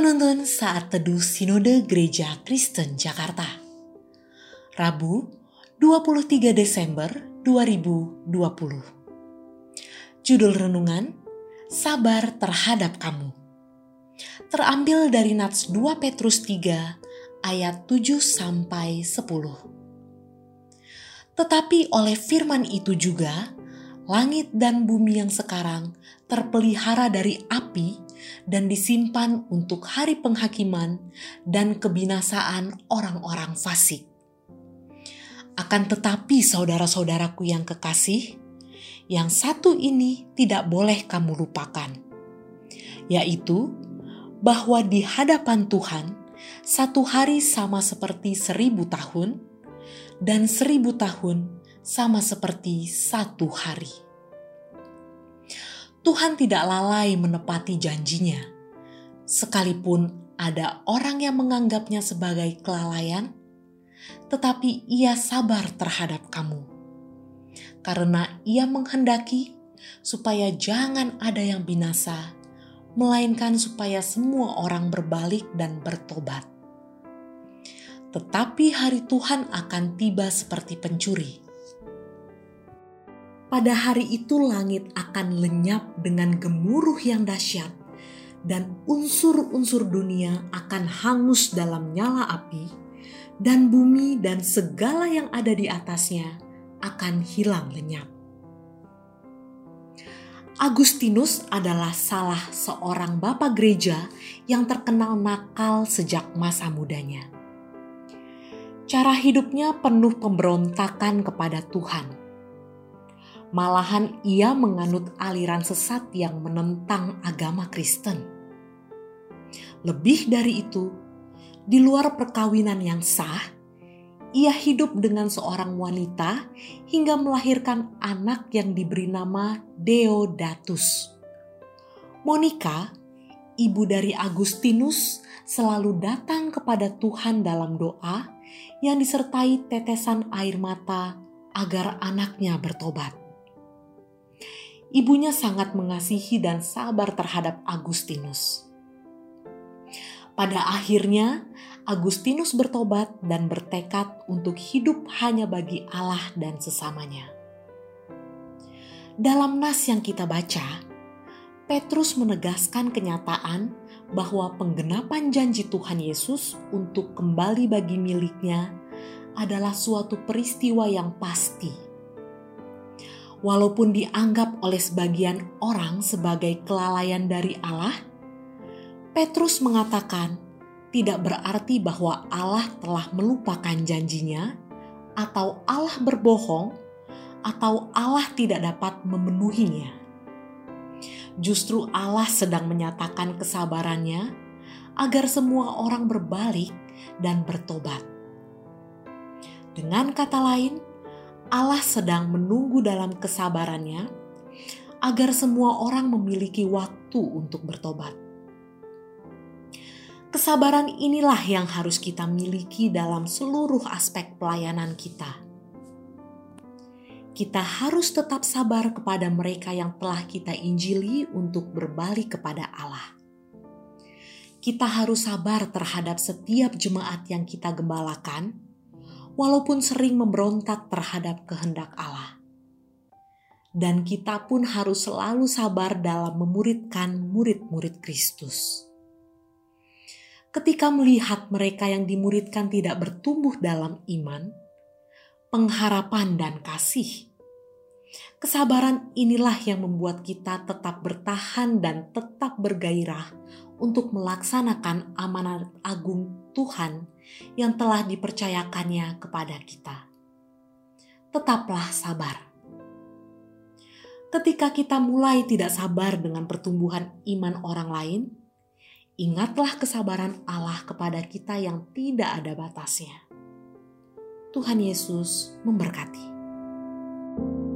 Penuntun Saat Teduh Sinode Gereja Kristen Jakarta. Rabu 23 Desember 2020 Judul Renungan Sabar Terhadap Kamu. Terambil dari Nats 2 Petrus 3 ayat 7 sampai 10 Tetapi oleh firman itu juga langit dan bumi yang sekarang terpelihara dari api dan disimpan untuk hari penghakiman dan kebinasaan orang-orang fasik. Akan tetapi, saudara-saudaraku yang kekasih, yang satu ini tidak boleh kamu lupakan, yaitu bahwa di hadapan Tuhan satu hari sama seperti seribu tahun, dan seribu tahun sama seperti satu hari. Tuhan tidak lalai menepati janjinya, sekalipun ada orang yang menganggapnya sebagai kelalaian, tetapi ia sabar terhadap kamu, karena ia menghendaki supaya jangan ada yang binasa, melainkan supaya semua orang berbalik dan bertobat. Tetapi hari Tuhan akan tiba seperti pencuri pada hari itu langit akan lenyap dengan gemuruh yang dahsyat dan unsur-unsur dunia akan hangus dalam nyala api dan bumi dan segala yang ada di atasnya akan hilang lenyap. Agustinus adalah salah seorang bapak gereja yang terkenal nakal sejak masa mudanya. Cara hidupnya penuh pemberontakan kepada Tuhan Malahan ia menganut aliran sesat yang menentang agama Kristen. Lebih dari itu, di luar perkawinan yang sah, ia hidup dengan seorang wanita hingga melahirkan anak yang diberi nama Deodatus. Monica, ibu dari Agustinus, selalu datang kepada Tuhan dalam doa yang disertai tetesan air mata agar anaknya bertobat ibunya sangat mengasihi dan sabar terhadap Agustinus. Pada akhirnya, Agustinus bertobat dan bertekad untuk hidup hanya bagi Allah dan sesamanya. Dalam nas yang kita baca, Petrus menegaskan kenyataan bahwa penggenapan janji Tuhan Yesus untuk kembali bagi miliknya adalah suatu peristiwa yang pasti walaupun dianggap oleh sebagian orang sebagai kelalaian dari Allah, Petrus mengatakan tidak berarti bahwa Allah telah melupakan janjinya, atau Allah berbohong, atau Allah tidak dapat memenuhinya. Justru Allah sedang menyatakan kesabarannya agar semua orang berbalik dan bertobat. Dengan kata lain, Allah sedang menunggu dalam kesabarannya agar semua orang memiliki waktu untuk bertobat. Kesabaran inilah yang harus kita miliki dalam seluruh aspek pelayanan kita. Kita harus tetap sabar kepada mereka yang telah kita injili untuk berbalik kepada Allah. Kita harus sabar terhadap setiap jemaat yang kita gembalakan walaupun sering memberontak terhadap kehendak Allah. Dan kita pun harus selalu sabar dalam memuridkan murid-murid Kristus. Ketika melihat mereka yang dimuridkan tidak bertumbuh dalam iman, pengharapan, dan kasih, kesabaran inilah yang membuat kita tetap bertahan dan tetap bergairah untuk melaksanakan amanat agung Tuhan yang telah dipercayakannya kepada kita. Tetaplah sabar. Ketika kita mulai tidak sabar dengan pertumbuhan iman orang lain, ingatlah kesabaran Allah kepada kita yang tidak ada batasnya. Tuhan Yesus memberkati. thank you